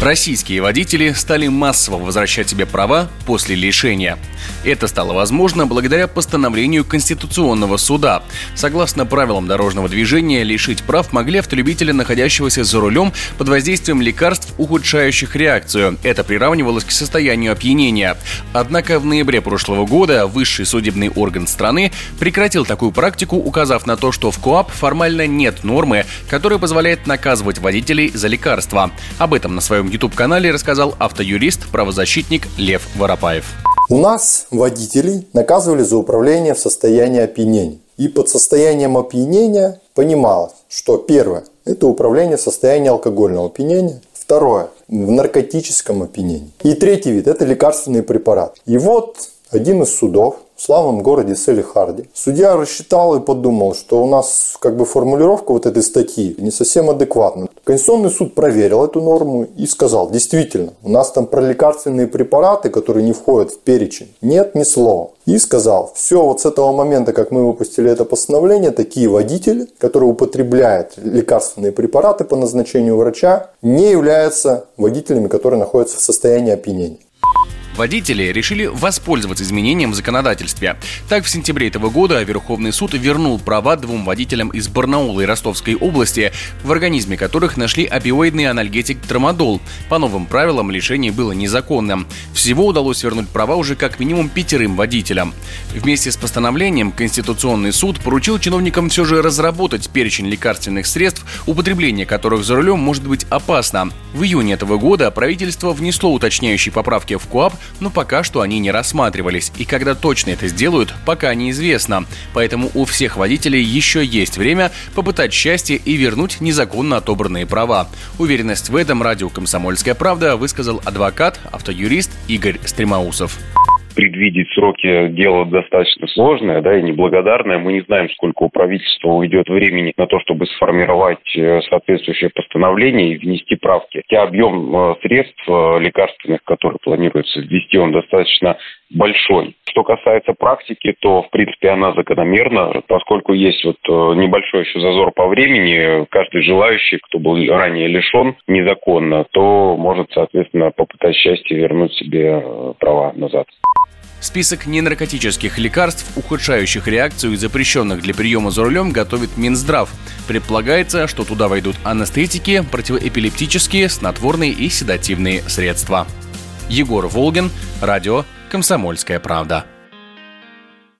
Российские водители стали массово возвращать себе права после лишения. Это стало возможно благодаря постановлению Конституционного суда. Согласно правилам дорожного движения, лишить прав могли автолюбителя, находящегося за рулем под воздействием лекарств, ухудшающих реакцию. Это приравнивалось к состоянию опьянения. Однако в ноябре прошлого года высший судебный орган страны прекратил такую практику, указав на то, что в КОАП формально нет нормы, которая позволяет наказывать водителей за лекарства. Об этом на своем YouTube-канале рассказал автоюрист, правозащитник Лев Воропаев. У нас водителей наказывали за управление в состоянии опьянения. И под состоянием опьянения понималось, что первое – это управление в состоянии алкогольного опьянения. Второе – в наркотическом опьянении. И третий вид – это лекарственный препарат. И вот один из судов в славном городе Селихарде. Судья рассчитал и подумал, что у нас как бы формулировка вот этой статьи не совсем адекватна. Конституционный суд проверил эту норму и сказал, действительно, у нас там про лекарственные препараты, которые не входят в перечень, нет ни слова. И сказал, все, вот с этого момента, как мы выпустили это постановление, такие водители, которые употребляют лекарственные препараты по назначению врача, не являются водителями, которые находятся в состоянии опьянения. Водители решили воспользоваться изменением в законодательстве. Так, в сентябре этого года Верховный суд вернул права двум водителям из Барнаула и Ростовской области, в организме которых нашли опиоидный анальгетик трамадол. По новым правилам лишение было незаконным. Всего удалось вернуть права уже как минимум пятерым водителям. Вместе с постановлением Конституционный суд поручил чиновникам все же разработать перечень лекарственных средств, употребление которых за рулем может быть опасно. В июне этого года правительство внесло уточняющие поправки в КОАП, но пока что они не рассматривались, и когда точно это сделают, пока неизвестно. Поэтому у всех водителей еще есть время попытать счастье и вернуть незаконно отобранные права. Уверенность в этом радио «Комсомольская правда» высказал адвокат, автоюрист Игорь Стремаусов предвидеть сроки дело достаточно сложное, да, и неблагодарное. Мы не знаем, сколько у правительства уйдет времени на то, чтобы сформировать э, соответствующее постановление и внести правки. Хотя объем э, средств э, лекарственных, которые планируется ввести, он достаточно большой. Что касается практики, то, в принципе, она закономерна, поскольку есть вот небольшой еще зазор по времени, каждый желающий, кто был ранее лишен незаконно, то может, соответственно, попытать счастье вернуть себе права назад. Список ненаркотических лекарств, ухудшающих реакцию и запрещенных для приема за рулем, готовит Минздрав. Предполагается, что туда войдут анестетики, противоэпилептические, снотворные и седативные средства. Егор Волгин, радио «Комсомольская правда».